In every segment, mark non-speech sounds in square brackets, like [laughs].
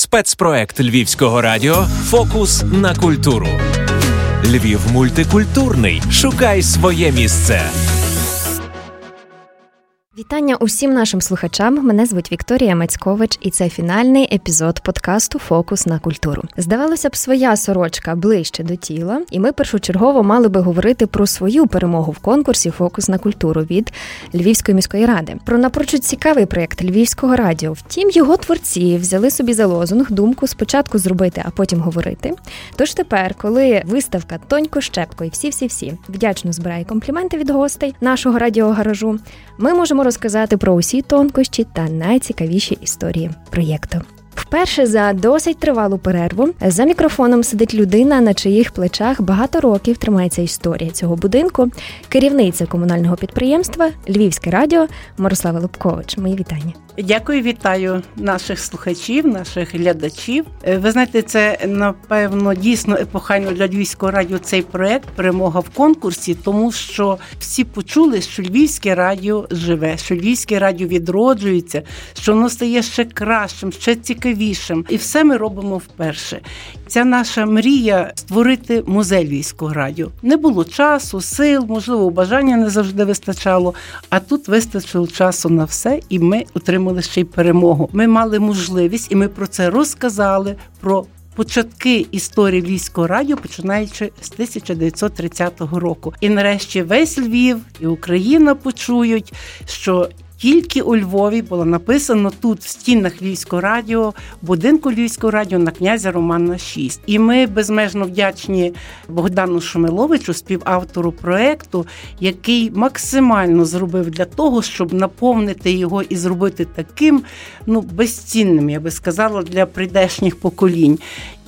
Спецпроект Львівського радіо Фокус на культуру. Львів мультикультурний. Шукай своє місце. Вітання усім нашим слухачам. Мене звуть Вікторія Мацькович, і це фінальний епізод подкасту Фокус на культуру. Здавалося б, своя сорочка ближче до тіла, і ми першочергово мали би говорити про свою перемогу в конкурсі Фокус на культуру від Львівської міської ради. Про напрочуд цікавий проєкт Львівського радіо. Втім, його творці взяли собі за лозунг думку спочатку зробити, а потім говорити. Тож тепер, коли виставка Тонько Щепко і всі всі всі вдячно збирає компліменти від гостей нашого радіогаражу, ми можемо розказати про усі тонкощі та найцікавіші історії проєкту. Вперше за досить тривалу перерву за мікрофоном сидить людина, на чиїх плечах багато років тримається історія цього будинку. Керівниця комунального підприємства Львівське радіо Мирослава Лубкович. Мої вітання. Дякую, вітаю наших слухачів, наших глядачів. Е, ви знаєте, це напевно дійсно епохально для Львівського радіо цей проект Перемога в конкурсі, тому що всі почули, що Львівське радіо живе, що Львівське радіо відроджується, що воно стає ще кращим, ще цікавішим. І все ми робимо вперше. Ця наша мрія створити музей Львівського радіо. Не було часу, сил, можливо, бажання не завжди вистачало. А тут вистачило часу на все, і ми отримали ще й перемогу. Ми мали можливість, і ми про це розказали. про Початки історії Львівського радіо починаючи з 1930 року, і нарешті весь Львів і Україна почують, що тільки у Львові було написано тут, в стінах Львівського радіо, будинку Львівського радіо на князя Романа 6. І ми безмежно вдячні Богдану Шумиловичу, співавтору проекту, який максимально зробив для того, щоб наповнити його і зробити таким ну безцінним, я би сказала, для прийдешніх поколінь.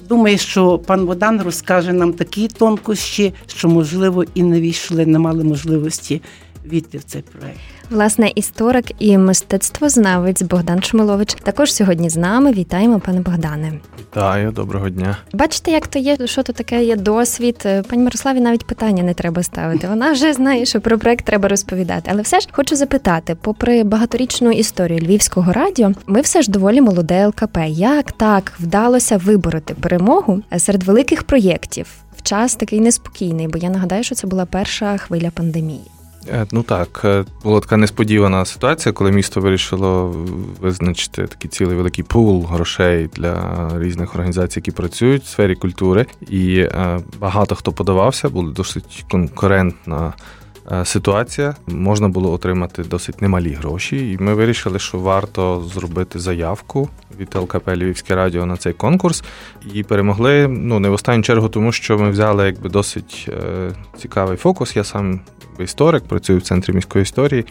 Думаю, що пан Богдан розкаже нам такі тонкощі, що можливо і не війшли, не мали можливості війти в цей проект. Власне, історик і мистецтвознавець Богдан Шмилович також сьогодні з нами. Вітаємо, пане Богдане. Вітаю, доброго дня. Бачите, як то є, що то таке є досвід. Пані Мирославі навіть питання не треба ставити. Вона вже знає, що про проект треба розповідати. Але все ж хочу запитати, попри багаторічну історію Львівського радіо, ми все ж доволі молоде ЛКП. Як так вдалося вибороти перемогу серед великих проєктів в час такий неспокійний? Бо я нагадаю, що це була перша хвиля пандемії. Е, ну так, е, була така несподівана ситуація, коли місто вирішило визначити такий цілий великий пул грошей для різних організацій, які працюють в сфері культури. І е, багато хто подавався, була досить конкурентна. Ситуація можна було отримати досить немалі гроші, і ми вирішили, що варто зробити заявку від ЛКП Львівське радіо на цей конкурс. І перемогли ну не в останню чергу, тому що ми взяли якби досить е, цікавий фокус. Я сам історик, працюю в центрі міської історії.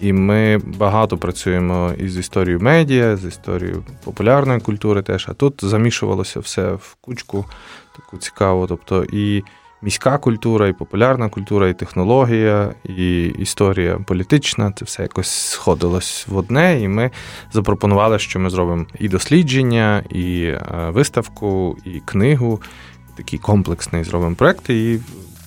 І ми багато працюємо із історією медіа, з історією популярної культури теж. А тут замішувалося все в кучку таку цікаву. Тобто і міська культура, і популярна культура, і технологія, і історія політична. Це все якось сходилось в одне. І ми запропонували, що ми зробимо і дослідження, і е, виставку, і книгу. Такий комплексний зробимо проект. І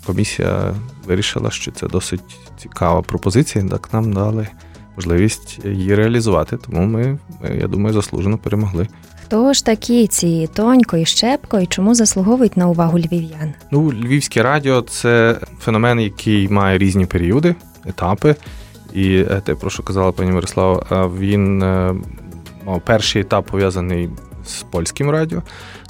комісія вирішила, що це досить цікава пропозиція, так нам дали можливість її реалізувати. Тому ми, я думаю, заслужено перемогли. Хто ж такі ці Тонько і Щепко, і чому заслуговують на увагу львів'ян? Ну, Львівське радіо це феномен, який має різні періоди, етапи. І е, те, про що казала пані Мирослава, він е, мав перший етап пов'язаний з польським радіо.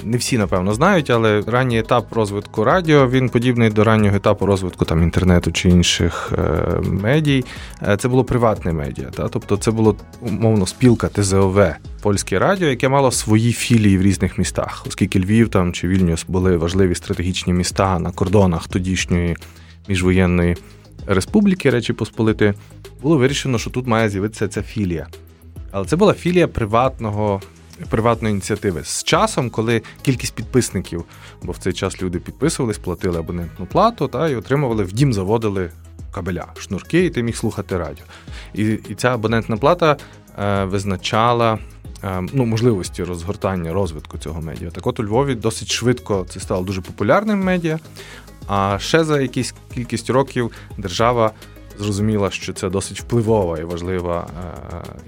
Не всі, напевно, знають, але ранній етап розвитку радіо він подібний до раннього етапу розвитку там інтернету чи інших е, медій. Е, це було приватне медіа. Та? Тобто це було умовно спілка ТЗОВ польське радіо, яке мало свої філії в різних містах, оскільки Львів там чи Вільнюс були важливі стратегічні міста на кордонах тодішньої міжвоєнної республіки Речі Посполити, було вирішено, що тут має з'явитися ця філія. Але це була філія приватного приватної ініціативи. З часом, коли кількість підписників, бо в цей час люди підписувались, платили абонентну плату та і отримували в дім, заводили кабеля, шнурки, і ти міг слухати радіо. І і ця абонентна плата е, визначала. Е, ну, можливості розгортання розвитку цього медіа. Так от у Львові досить швидко це стало дуже популярним медіа. А ще за якісь кількість років держава зрозуміла, що це досить впливова і важлива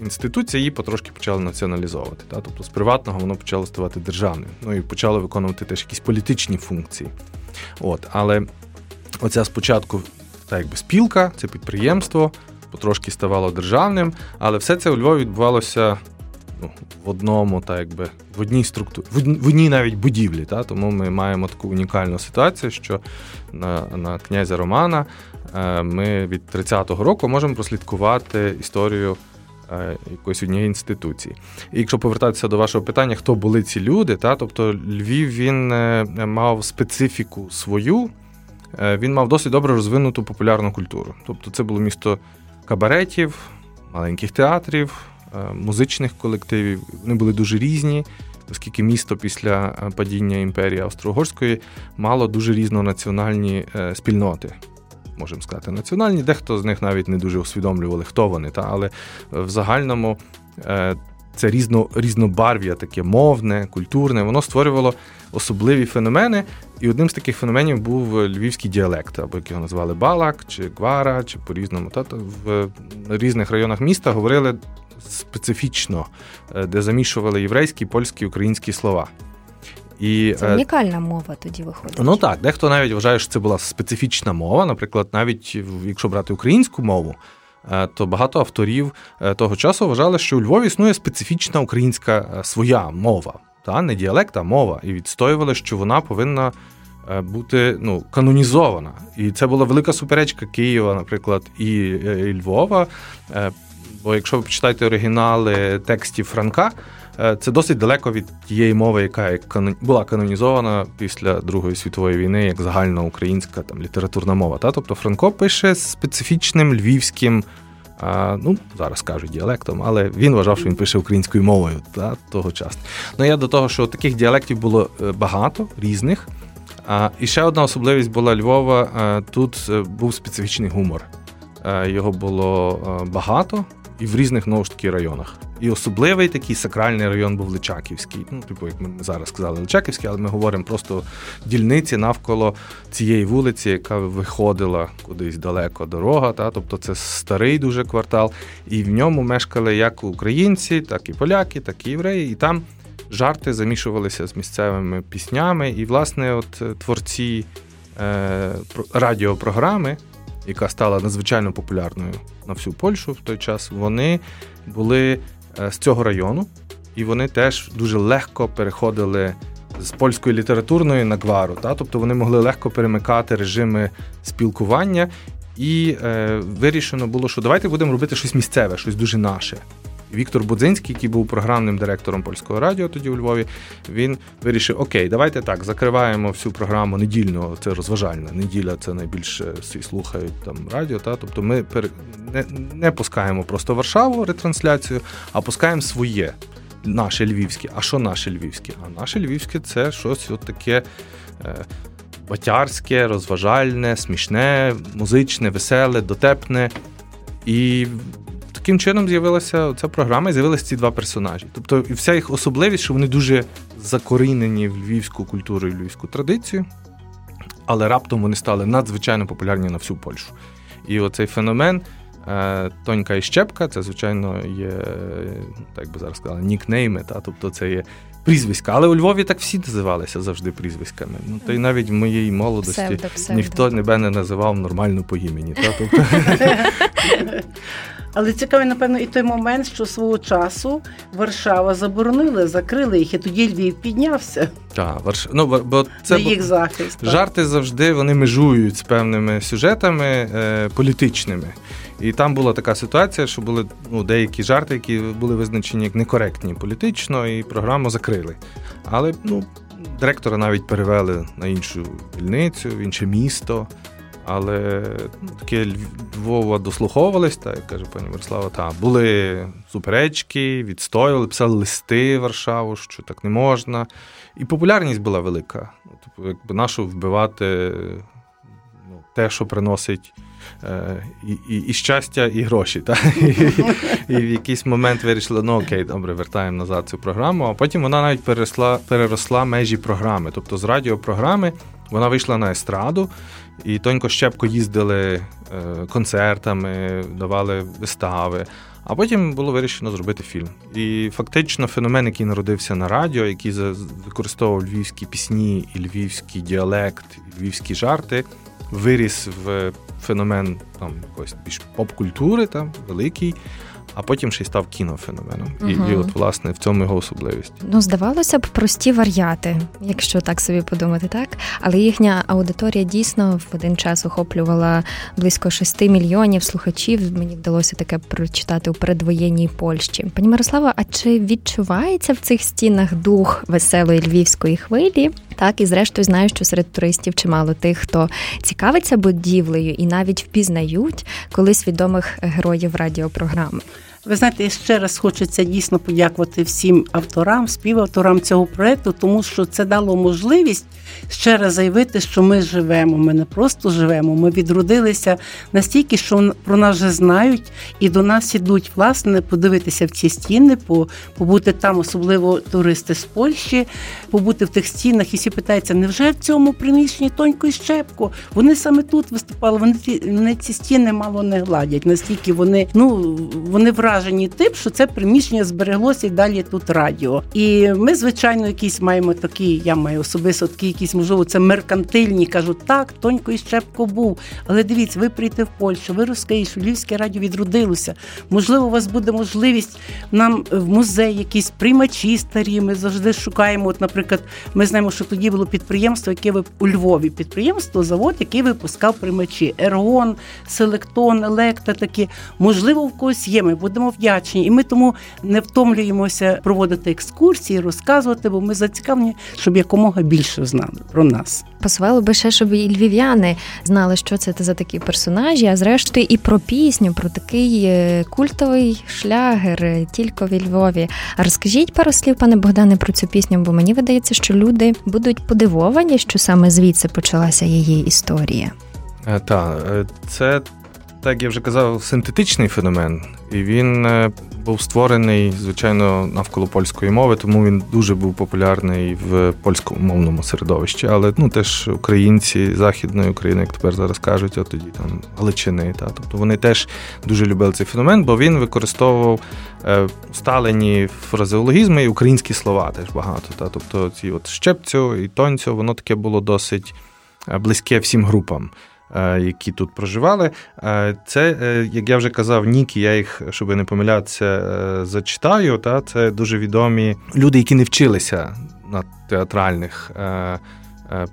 інституція, її потрошки почали націоналізовувати. Та? Тобто з приватного воно почало ставати державним. Ну і почало виконувати теж якісь політичні функції. От, Але оця спочатку так якби спілка, це підприємство, потрошки ставало державним, але все це у Львові відбувалося ну, в одному, так якби в одній структурі, в одній навіть будівлі. Та? Тому ми маємо таку унікальну ситуацію, що на на князя Романа е, ми від 30-го року можемо прослідкувати історію. Е, якоїсь однієї інституції. І якщо повертатися до вашого питання, хто були ці люди, та тобто Львів він е, мав специфіку свою, він мав досить добре розвинуту популярну культуру. Тобто, це було місто кабаретів, маленьких театрів, Е, музичних колективів. Вони були дуже різні, оскільки місто після е, падіння імперії Австро-Угорської мало дуже різнонаціональні е, спільноти. Можемо сказати, національні, дехто з них навіть не дуже усвідомлювали, хто вони, та але в загальному це різно, різнобарв'я, таке мовне, культурне, воно створювало особливі феномени. І одним з таких феноменів був львівський діалект, або як його назвали Балак, чи Гвара, чи по-різному. Та, в різних районах міста говорили специфічно, е, де замішували єврейські, польські, українські слова. І, Це е, унікальна мова тоді виходить. Ну так, дехто навіть вважає, що це була специфічна мова. Наприклад, навіть якщо брати українську мову, е, то багато авторів того часу вважали, що у Львові існує специфічна українська своя мова, та не діалект, а мова, і відстоювали, що вона повинна бути ну, канонізована. І це була велика суперечка Києва, наприклад, і Львова Бо якщо ви почитаєте оригінали текстів Франка, е, це досить далеко від тієї мови, яка була канонізована після Другої світової війни, як загальна українська там літературна мова. Та? Тобто Франко пише специфічним львівським. А, ну, зараз кажуть діалектом, але він вважав, що він пише українською мовою та, того часу. Ну, я до того, що таких діалектів було е, багато різних. А, І ще одна особливість була Львова. Тут е, був специфічний гумор. Його було багато і в різних знову ж таки районах. І особливий такий сакральний район був Личаківський. Ну, типу, як ми зараз сказали, Личаківський, але ми говоримо просто дільниці навколо цієї вулиці, яка виходила кудись далеко дорога. Та? Тобто це старий дуже квартал, і в ньому мешкали як українці, так і поляки, так і євреї. І там жарти замішувалися з місцевими піснями. І, власне, от е, творці е, радіопрограми яка стала надзвичайно популярною на всю Польщу в той час, вони були е, з цього району, і вони теж дуже легко переходили з польської літературної на гвару. Та? Тобто вони могли легко перемикати режими спілкування, і е, вирішено було, що давайте будемо робити щось місцеве, щось дуже наше. Віктор Будзинський, який був програмним директором польського радіо тоді у Львові, він вирішив: Окей, давайте так, закриваємо всю програму недільного, це розважальна. Неділя це найбільше всі слухають там радіо. Та тобто ми не, не пускаємо просто Варшаву ретрансляцію, а пускаємо своє. Наше львівське. А що наше львівське? А наше львівське це щось от таке е, батярське, розважальне, смішне, музичне, веселе, дотепне. І таким чином з'явилася ця програма і з'явилися ці два персонажі. Тобто, і вся їх особливість, що вони дуже закорінені в львівську культуру і львівську традицію, але раптом вони стали надзвичайно популярні на всю Польщу. І оцей феномен. Е, Тонька і Щепка, це, звичайно, є, так би зараз сказали, нікнейми, та, тобто це є прізвиська. Але у Львові так всі називалися завжди прізвиськами. Ну, Та й навіть в моїй молодості псевдо, псевдо. ніхто тебе не називав нормально по імені. Та, тобто... [laughs] Але цікавий, напевно, і той момент, що свого часу Варшава заборонили, закрили їх, і тоді Львів піднявся. Так, Варш... ну, бо це їх захист. Жарти завжди вони межують з певними сюжетами е, політичними. І там була така ситуація, що були ну, деякі жарти, які були визначені як некоректні політично, і програму закрили. Але ну, директора навіть перевели на іншу дільницю, в інше місто. Але ну, таке Львова дослуховувались, так каже пані Мирослава, та були суперечки, відстоювали, писали листи в Варшаву, що так не можна. І популярність була велика. Тобто, якби нашу вбивати ну, те, що приносить е, і і, і щастя, і гроші. Та? І, і в якийсь момент вирішили, ну окей, добре, вертаємо назад цю програму. А потім вона навіть переросла, переросла межі програми. Тобто з радіопрограми вона вийшла на естраду. І Тонько Щепко їздили концертами, давали вистави. А потім було вирішено зробити фільм. І фактично феномен, який народився на радіо, який використовував львівські пісні, і львівський діалект, і львівські жарти, виріс в феномен там якоїсь більш поп-культури, там великий а потім ще й став кінофеноменом. Угу. І, і от, власне, в цьому його особливість. Ну, здавалося б, прості варіати, якщо так собі подумати, так? Але їхня аудиторія дійсно в один час охоплювала близько 6 мільйонів слухачів. Мені вдалося таке прочитати у передвоєнній Польщі. Пані Мирослава, а чи відчувається в цих стінах дух веселої львівської хвилі? Так, і зрештою знаю, що серед туристів чимало тих, хто цікавиться будівлею і навіть впізнають колись відомих героїв радіопрограми. Ви знаєте, ще раз хочеться дійсно подякувати всім авторам, співавторам цього проекту, тому що це дало можливість ще раз заявити, що ми живемо. Ми не просто живемо. Ми відродилися настільки, що про нас вже знають, і до нас ідуть власне подивитися в ці стіни, побути там, особливо туристи з Польщі, побути в тих стінах, і всі питаються, невже в цьому приміщенні тонько і щепко? Вони саме тут виступали. Вони ці вони ці стіни мало не гладять. Настільки вони ну вони вражені тим, що це приміщення збереглося і далі тут радіо. І ми, звичайно, якісь маємо такі. Я маю особисто такі якісь можливо це меркантильні. Кажуть, так, тонько і щепко був. Але дивіться, ви прийти в Польщу, ви розкажіть, Львівське радіо відродилося. Можливо, у вас буде можливість нам в музей, якісь приймачі старі. Ми завжди шукаємо. От, наприклад, ми знаємо, що тоді було підприємство, яке ви у Львові. Підприємство, завод, який випускав приймачі. Ергон, Селектон, Електа такі. Можливо, в когось є. Ми будемо вдячні. І ми тому не втомлюємося проводити екскурсії, розказувати, бо ми зацікавлені, щоб якомога більше знали про нас. Пасувало би ще, щоб і львів'яни знали, що це за такі персонажі, а зрештою і про пісню, про такий е, культовий шлягер е, тільки в Львові. А розкажіть пару слів, пане Богдане, про цю пісню, бо мені видається, що люди будуть подивовані, що саме звідси почалася її історія. Е, так, це так я вже казав, синтетичний феномен, і він е, був створений, звичайно, навколо польської мови, тому він дуже був популярний в польськомовному середовищі. Але ну теж українці західної України, як тепер зараз кажуть, а тоді там Галичини. Та тобто вони теж дуже любили цей феномен, бо він використовував е, сталені фразеологізми і українські слова теж багато. Та тобто ці от щепцю і тонцю, воно таке було досить е, близьке всім групам. Е, які тут проживали. Е, це, е, як я вже казав, Нікі, я їх, щоб не помилятися, зачитаю. Та Це дуже відомі люди, які не вчилися на театральних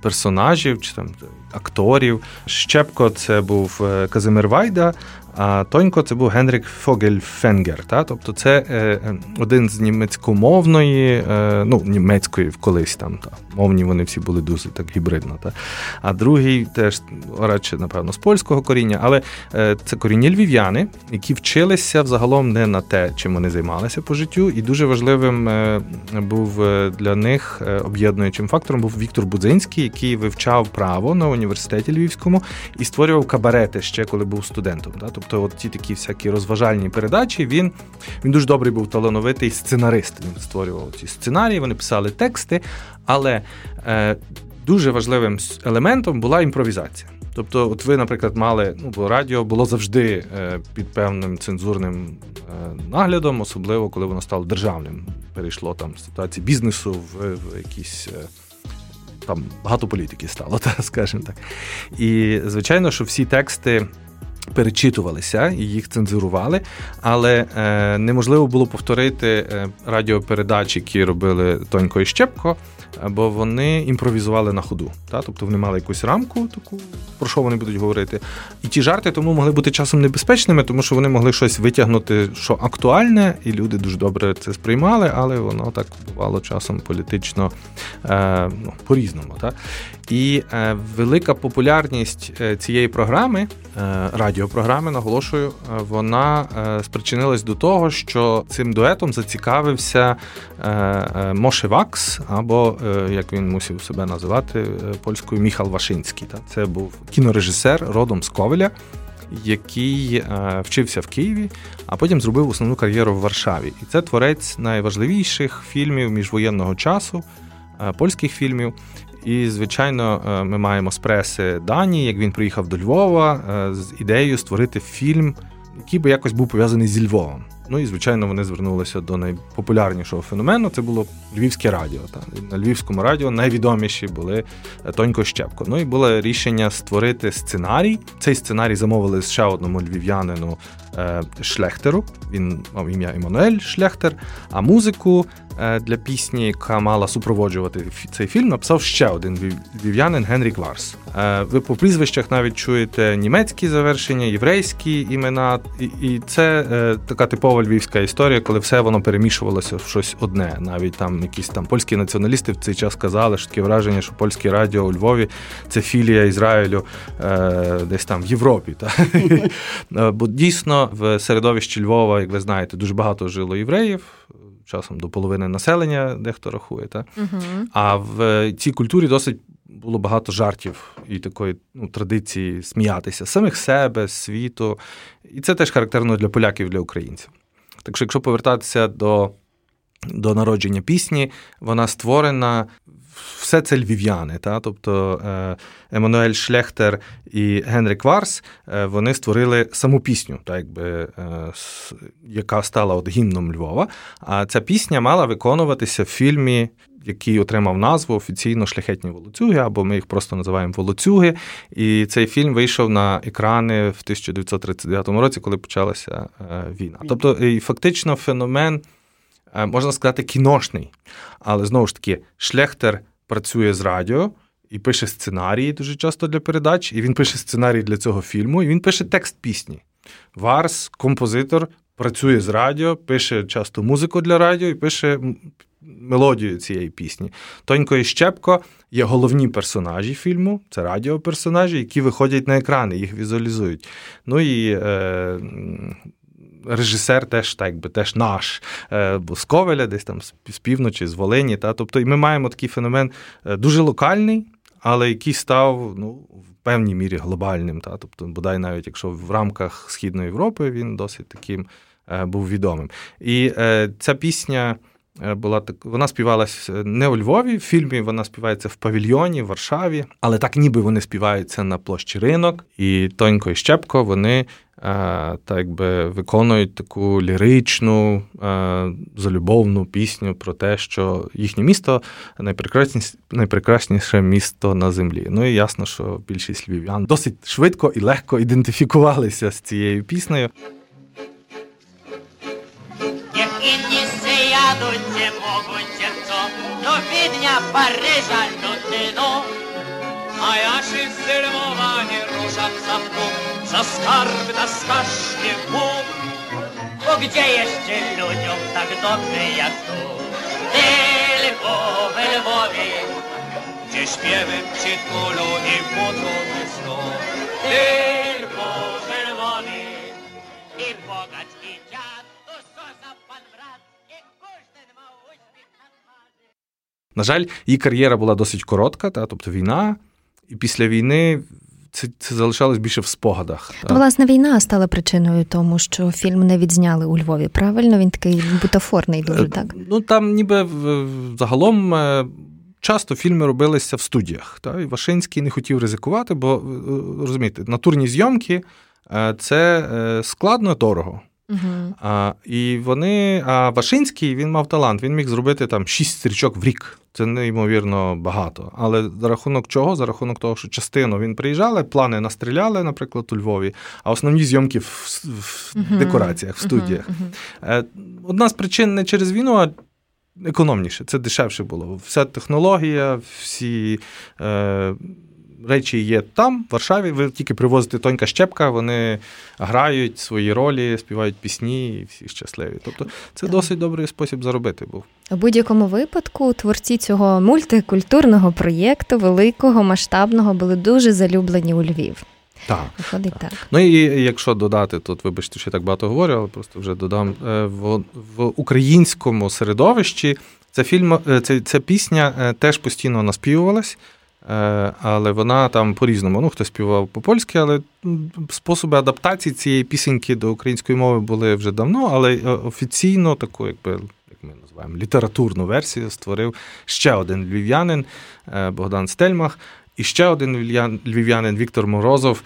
персонажів чи там акторів. Щепко це був Казимир Вайда, а Тонько це був Генрік Фогельфенгер. Та? Тобто це е, один з німецькомовної, е, ну, німецької колись там. Та. Мовні вони всі були дуже так гібридно. Та? А другий теж, радше, напевно, з польського коріння, але е, це коріння львів'яни, які вчилися взагалом не на те, чим вони займалися по життю. І дуже важливим е, був е, для них е, об'єднуючим фактором був Віктор Будзинський, який вивчав право на університеті Львівському і створював кабарети ще коли був студентом. Та? Тобто, от ті такі всякі розважальні передачі, він він дуже добрий був талановитий сценарист. Він створював ці сценарії, вони писали тексти, але е, дуже важливим елементом була імпровізація. Тобто, от ви, наприклад, мали ну, бо радіо було завжди е, під певним цензурним е, наглядом, особливо коли воно стало державним. Перейшло там з ситуації бізнесу в, в якісь. Е, там багато політики стало, [laughs] скажімо так. І звичайно, що всі тексти перечитувалися і їх цензурували, але е, неможливо було повторити е, радіопередачі, які робили Тонько і Щепко, бо вони імпровізували на ходу. Та? Тобто вони мали якусь рамку, таку про що вони будуть говорити. І ті жарти тому могли бути часом небезпечними, тому що вони могли щось витягнути, що актуальне, і люди дуже добре це сприймали, але воно так бувало часом політично е, ну, по-різному. Та? І е, велика популярність е, цієї програми, радіопрограми, наголошую, е, вона е, спричинилась до того, що цим дуетом зацікавився е, Моше Вакс, або як він мусив себе називати польською Міхал Вашинський. Це був кінорежисер родом з Ковеля. Який е, вчився в Києві, а потім зробив основну кар'єру в Варшаві. І це творець найважливіших фільмів міжвоєнного часу, е, польських фільмів. І, звичайно, ми маємо з преси дані, як він приїхав до Львова з ідеєю створити фільм, який би якось був пов'язаний зі Львовом. Ну і звичайно вони звернулися до найпопулярнішого феномену. Це було Львівське радіо. Та на Львівському радіо найвідоміші були е, Тонько Щепко. Ну і було рішення створити сценарій. Цей сценарій замовили ще одному львів'янину е, Шлехтеру. Він мав ім'я Еммануель Шлехтер. А музику е, для пісні, яка мала супроводжувати цей фільм, написав ще один львів'янин Генрік Варс. Ви по прізвищах навіть чуєте німецькі завершення, єврейські імена, і це така типова львівська історія, коли все воно перемішувалося в щось одне. Навіть там якісь там польські націоналісти в цей час казали, що таке враження, що польське радіо у Львові це філія Ізраїлю е, десь там в Європі. Та? [laughs] Е, бо дійсно в середовищі Львова, як ви знаєте, дуже багато жило євреїв. Часом до половини населення дехто рахує, та? Uh-huh. а в цій культурі досить було багато жартів і такої ну, традиції сміятися самих себе, світу. І це теж характерно для поляків, для українців. Так що, якщо повертатися до до народження пісні, вона створена. Все це львів'яни, та? тобто е, Еммануель Шлехтер і Генрік Варс е, вони створили саму пісню, так якби, е, яка стала от гімном Львова. А ця пісня мала виконуватися в фільмі який отримав назву офіційно шляхетні волоцюги, або ми їх просто називаємо волоцюги. І цей фільм вийшов на екрани в 1939 році, коли почалася війна. Тобто, і фактично, феномен, можна сказати, кіношний. Але знову ж таки, Шлехтер працює з радіо. І пише сценарії дуже часто для передач, і він пише сценарій для цього фільму, і він пише текст пісні. Варс, композитор, працює з радіо, пише часто музику для радіо і пише мелодію цієї пісні. Тонько і Щепко є головні персонажі фільму, це радіоперсонажі, які виходять на екрани, їх візуалізують. Ну і е, режисер теж так би, теж наш, е, з Ковеля, десь там з півночі, з Волині. Та? Тобто і ми маємо такий феномен е, дуже локальний, але який став ну, в певній мірі глобальним. Та? Тобто, бодай навіть якщо в рамках Східної Європи він досить таким е, був відомим. І ця пісня. Е, була так, вона співалася не у Львові. В фільмі вона співається в павільйоні, в Варшаві, але так ніби вони співаються на площі ринок, і Тонько і Щепко вони е, так якби виконують таку ліричну, е, залюбовну пісню про те, що їхнє місто найпрекрасніше, найпрекрасніше місто на землі. Ну і ясно, що більшість львів'ян досить швидко і легко ідентифікувалися з цією піснею. Jadуть не можуть хто до Відня, Парижа, Лютину. А я ж із Львова не рушам замку за скарб на скашки мук. Бо где jeszcze людям так добре, як тут? Tylko we Lwowie, gdzie śpiewy przytulą i budzą snu. Tylko На жаль, її кар'єра була досить коротка, та, тобто війна, і після війни. Це це залишалось більше в спогадах. Ну, власне, війна стала причиною тому, що фільм не відзняли у Львові. Правильно, він такий бутафорний дуже е, так. Ну там, ніби загалом е, часто фільми робилися в студіях. Та? І Вашинський не хотів ризикувати, бо е, розумієте, натурні зйомки це складно дорого. Угу. А, І вони, а Вашинський він мав талант, він міг зробити там шість стрічок в рік. Це неймовірно багато. Але за рахунок чого? За рахунок того, що частину він приїжджали, плани настріляли, наприклад, у Львові, а основні зйомки в, в uh декораціях, в студіях. Uh-huh. Одна з причин не через війну, а економніше. Це дешевше було. Вся технологія, всі. Е, речі є там, в Варшаві. Ви тільки привозите тонька щепка, вони грають свої ролі, співають пісні, і всі щасливі. Тобто це так. досить добрий спосіб заробити був. У будь-якому випадку творці цього мультикультурного проєкту, великого, масштабного, були дуже залюблені у Львів. Так. Виходить так. так. Ну і якщо додати, тут, вибачте, що я так багато говорю, але просто вже додам е, в, в українському середовищі. Ця фільм, е, ця, ця пісня е, теж постійно наспівувалась. Е, але вона там по-різному. Ну, хтось співав по-польськи, але способи адаптації цієї пісеньки до української мови були вже давно, але е, офіційно таку, якби. ми називаємо літературну версію, створив ще один львів'янин Богдан Стельмах. І ще один львів'янин Віктор Морозов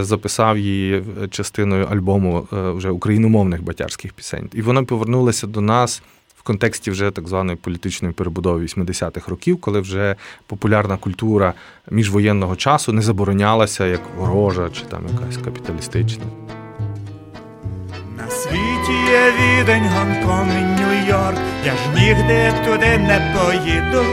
записав її частиною альбому вже україномовних батярських пісень. І вони повернулися до нас в контексті вже так званої політичної перебудови 80-х років, коли вже популярна культура міжвоєнного часу не заборонялася як ворожа чи там якась капіталістична. На світі є відень, Гонконг і Нью-Йорк, я ж нігде туди не поїду,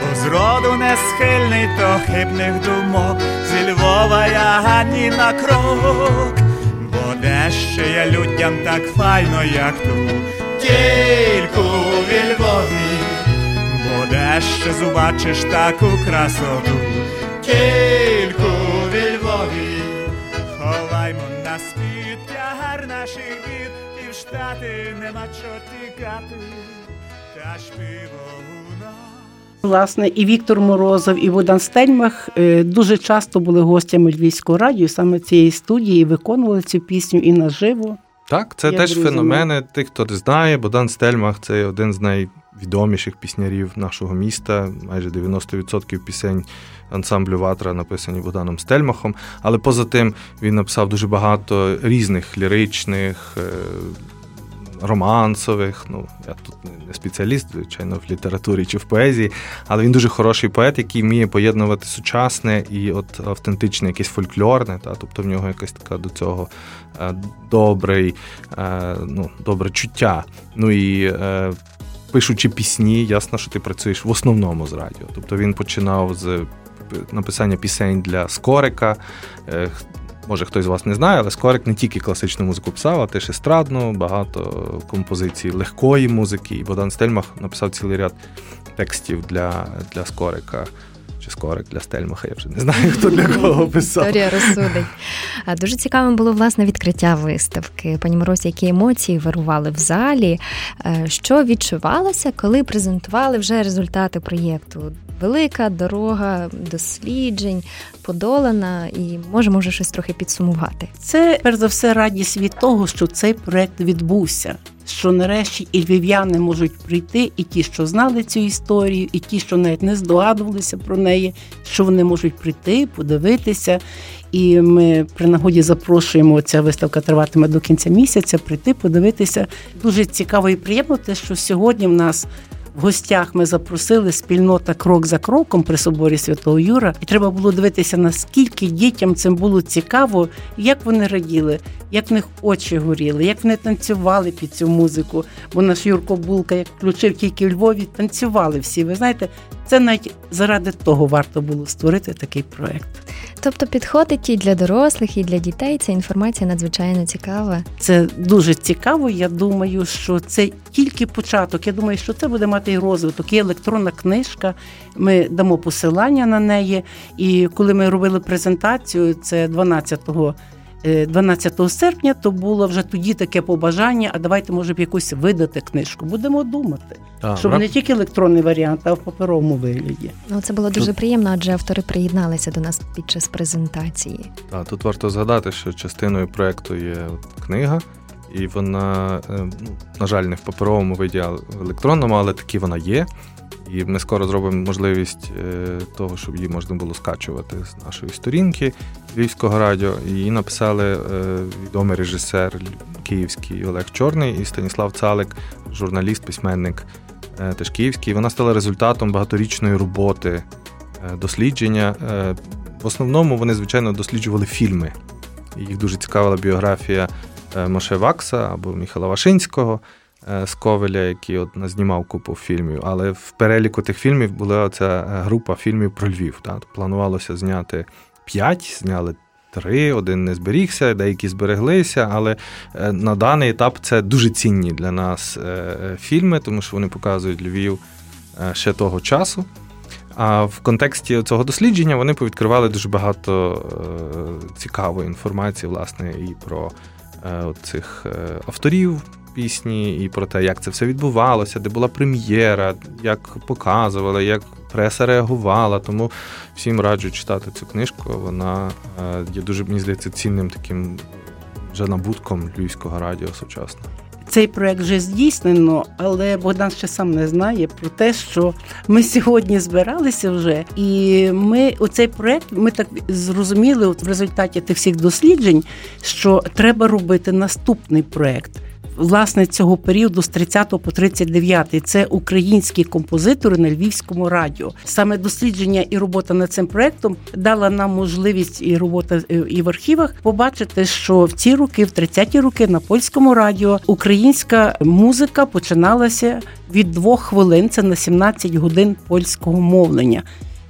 бо зроду не схильний до хибних думок, зі Львова я гані на крок, бо де ще є людям так файно, як тут тільки у Львові, бо де ще зубачиш таку красоту, тільки у Львові, ховаймо на світ тягар наших бід, і в штати нема чого тікати, та ж пиво у нас. Власне, і Віктор Морозов, і Богдан Стельмах е, дуже часто були гостями Львівського радіо, саме цієї студії, виконували цю пісню і наживо. Так, це теж друзі, феномени. Тих, хто не знає, Богдан Стельмах це один з найвідоміших піснярів нашого міста. Майже 90% пісень ансамблю Ватра написані Богданом Стельмахом. Але поза тим він написав дуже багато різних ліричних. Романсових, ну я тут не спеціаліст, звичайно, в літературі чи в поезії, але він дуже хороший поет, який вміє поєднувати сучасне і от автентичне, якесь фольклорне. Та, Тобто в нього якась така до цього Е, добрий, е, ну, добре чуття. Ну і е, пишучи пісні, ясно, що ти працюєш в основному з радіо. Тобто він починав з написання пісень для Скорика. Може, хтось з вас не знає, але Скорик не тільки класичну музику писав, а теж естрадну, багато композицій легкої музики. І Богдан Стельмах написав цілий ряд текстів для, для Скорика чи скорик для Стельмаха, я вже не знаю, хто для кого писав. Історія розсудить. Дуже цікавим було власне відкриття виставки. Пані Морозі, які емоції вирували в залі. Е, що відчувалося, коли презентували вже результати проєкту? Велика дорога досліджень, подолана, і можемо вже щось трохи підсумувати. Це перш за все радість від того, що цей проект відбувся що нарешті і львів'яни можуть прийти, і ті, що знали цю історію, і ті, що навіть не здогадувалися про неї, що вони можуть прийти, подивитися. І ми при нагоді запрошуємо. Ця виставка триватиме до кінця місяця. Прийти, подивитися. Дуже цікаво і приємно, те, що сьогодні в нас в гостях ми запросили спільнота крок за кроком при соборі Святого Юра, і треба було дивитися, наскільки дітям цим було цікаво, як вони раділи, як в них очі горіли, як вони танцювали під цю музику. Бо наш Юрко Булка, як включив тільки в Львові, танцювали всі. Ви знаєте, це навіть заради того варто було створити такий проект. Тобто підходить і для дорослих, і для дітей. Ця інформація надзвичайно цікава. Це дуже цікаво. Я думаю, що це тільки початок. Я думаю, що це буде мати і розвиток. Є електронна книжка. Ми дамо посилання на неї. І коли ми робили презентацію, це 12 12 е, серпня, то було вже тоді таке побажання. А давайте, може б, якусь видати книжку. Будемо думати, а, щоб не тільки електронний варіант, а в паперовому вигляді. Ну це було дуже тут... приємно, адже автори приєдналися до нас під час презентації. Так, тут варто згадати, що частиною проекту є книга. І вона, е, ну, на жаль, не в паперовому виді, а в електронному, але таки вона є. І ми скоро зробимо можливість е, того, щоб її можна було скачувати з нашої сторінки Львівського радіо. Її написали е, відомий режисер київський Олег Чорний і Станіслав Цалик, журналіст, письменник е, теж київський. Вона стала результатом багаторічної роботи дослідження. В основному вони, звичайно, досліджували фільми. Їх дуже цікавила біографія Моше Вакса або Міхала Вашинського. Е, з Ковеля, який от знімав купу фільмів. Але в переліку тих фільмів була ця е, група фільмів про Львів. Так? Планувалося зняти п'ять, зняли три, один не зберігся, деякі збереглися. Але е, на даний етап це дуже цінні для нас фільми, тому що вони показують Львів ще того часу. А в контексті цього дослідження вони повідкривали дуже багато цікавої інформації, власне, і про цих авторів пісні, і про те, як це все відбувалося, де була прем'єра, як показували, як преса реагувала. Тому всім раджу читати цю книжку. Вона е, є дуже мені здається цінним таким вже набутком львівського радіо сучасного. цей проект вже здійснено, але Богдан ще сам не знає про те, що ми сьогодні збиралися вже, і ми оцей проект ми так зрозуміли в результаті тих всіх досліджень, що треба робити наступний проект власне цього періоду з 30 по 39 це українські композитори на львівському радіо. Саме дослідження і робота над цим проектом дала нам можливість і робота е, і в архівах побачити, що в ці роки, в 30-ті роки, на польському радіо українська музика починалася від двох хвилин. Це на 17 годин польського мовлення.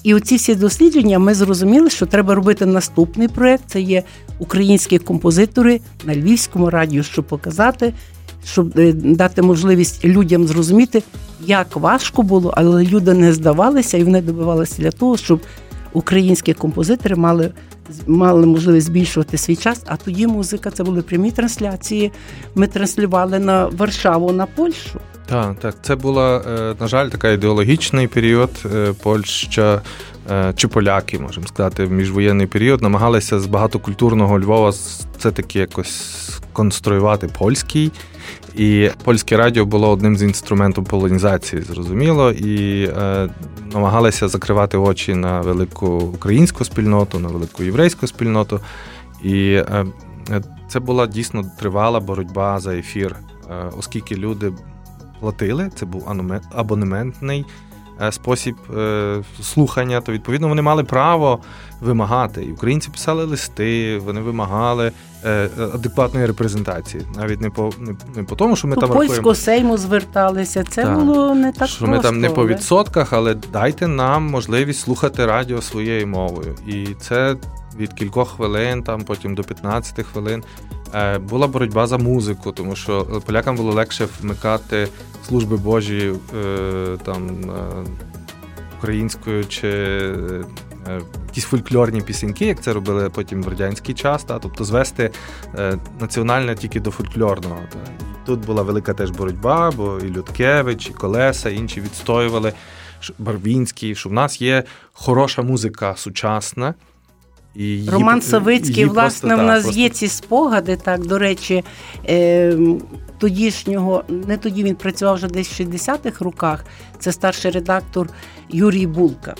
І оці всі дослідження ми зрозуміли, що треба робити наступний проект. Це є українські композитори на львівському радіо, щоб показати, щоб е, дати можливість людям зрозуміти, як важко було, але люди не здавалися і вони добивалися для того, щоб українські композитори мали мали можливість збільшувати свій час. А тоді музика це були прямі трансляції. Ми транслювали на Варшаву, на Польщу. Так, так, це була, е, на жаль, така ідеологічний період. Е, Польща чи поляки, можемо сказати, в міжвоєнний період намагалися з багатокультурного Львова це таки якось конструювати польський. І польське радіо було одним з інструментів полонізації, зрозуміло, і е, намагалися закривати очі на велику українську спільноту, на велику єврейську спільноту. І е, це була дійсно тривала боротьба за ефір, е, оскільки люди платили, це був абонементний е, спосіб е, слухання, то відповідно вони мали право вимагати. І українці писали листи, вони вимагали е, адекватної репрезентації. Навіть не по не, не по тому, що ми До там польського сейму зверталися. Це так. було не так. Що просто, ми там не по відсотках, але дайте нам можливість слухати радіо своєю мовою. І це від кількох хвилин, там потім до 15 хвилин. Е, була боротьба за музику, тому що полякам було легше вмикати служби Божі е, там е, українською чи якісь фольклорні пісеньки, як це робили потім в радянський час, та, тобто звести національне тільки до фольклорного. Та. Тут була велика теж боротьба, бо і Людкевич, і Колеса, і інші відстоювали Барвінський, що в нас є хороша музика сучасна. І Роман Савицький, її власне, просто, в нас просто... є ці спогади. Так, до речі, е, тодішнього, не тоді він працював вже десь в 60-х роках. Це старший редактор Юрій Булка.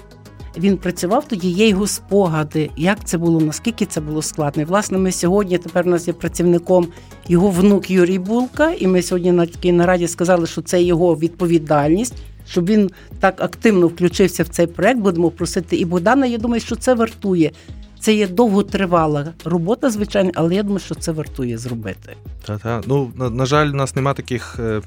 Він працював тоді, є його спогади, як це було, наскільки це було складно. І, Власне, ми сьогодні тепер у нас є працівником його внук Юрій Булка, і ми сьогодні на такій нараді сказали, що це його відповідальність, щоб він так активно включився в цей проект. Будемо просити і Богдана. Я думаю, що це вартує. Це є довготривала робота, звичайно, але я думаю, що це вартує зробити. Та-та. Ну, на, на жаль, у нас нема таких е,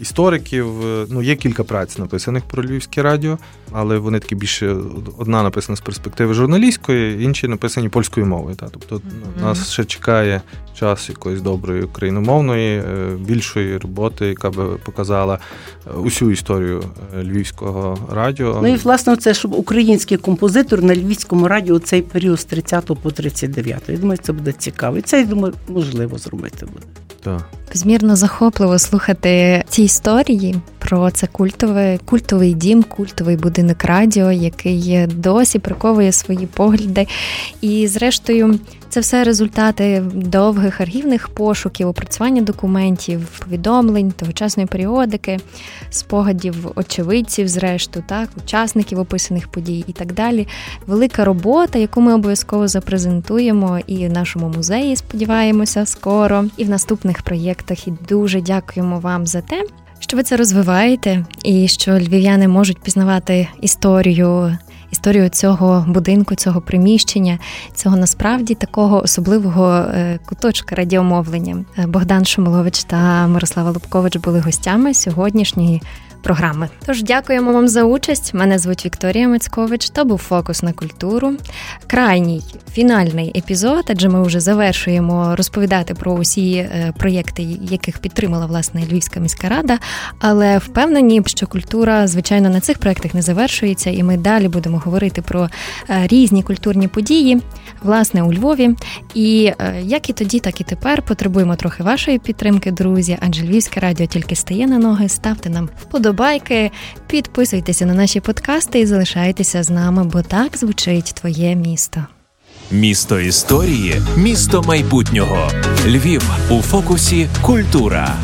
істориків. Е, ну, є кілька праць написаних про Львівське радіо, але вони такі більше одна написана з перспективи журналістської, інші написані польською мовою. Та. Тобто mm-hmm. нас ще чекає час якоїсь доброї україномовної, е, більшої роботи, яка би показала е, усю історію львівського радіо. Ну і власне це щоб український композитор на львівському радіо цей період з 30 по 39. Я думаю, це буде цікаво. І це я думаю, можливо зробити буде. Так. Безмірно захопливо слухати ці історії про це культове, культовий дім, культовий будинок радіо, який досі приковує свої погляди. І, зрештою, це все результати довгих архівних пошуків, опрацювання документів, повідомлень, тогочасної періодики, спогадів очевидців, зрештою, так, учасників описаних подій і так далі. Велика робота, яку ми обов'язково запрезентуємо і в нашому музеї, сподіваємося, скоро, і в наступних проєктах. І дуже дякуємо вам за те. Що ви це розвиваєте, і що львів'яни можуть пізнавати історію історію цього будинку, цього приміщення, цього насправді такого особливого е, куточка радіомовлення. Е, Богдан Шумилович та Мирослава Лубкович були гостями сьогоднішньої програми. Тож дякуємо вам за участь. Мене звуть Вікторія Мацькович. То був фокус на культуру. Крайній фінальний епізод, адже ми вже завершуємо розповідати про усі е, проєкти, яких підтримала власне Львівська міська рада. Але впевнені, що культура, звичайно, на цих проєктах не завершується, і ми далі будемо говорити про е, різні культурні події, власне, у Львові. І е, як і тоді, так і тепер потребуємо трохи вашої підтримки, друзі. Адже Львівське радіо тільки стає на ноги. Ставте нам вподобайки, підписуйтеся на наші подкасти і залишайтеся з нами, бо так звучить твоє місто. Місто історії, місто майбутнього. Львів у фокусі культура.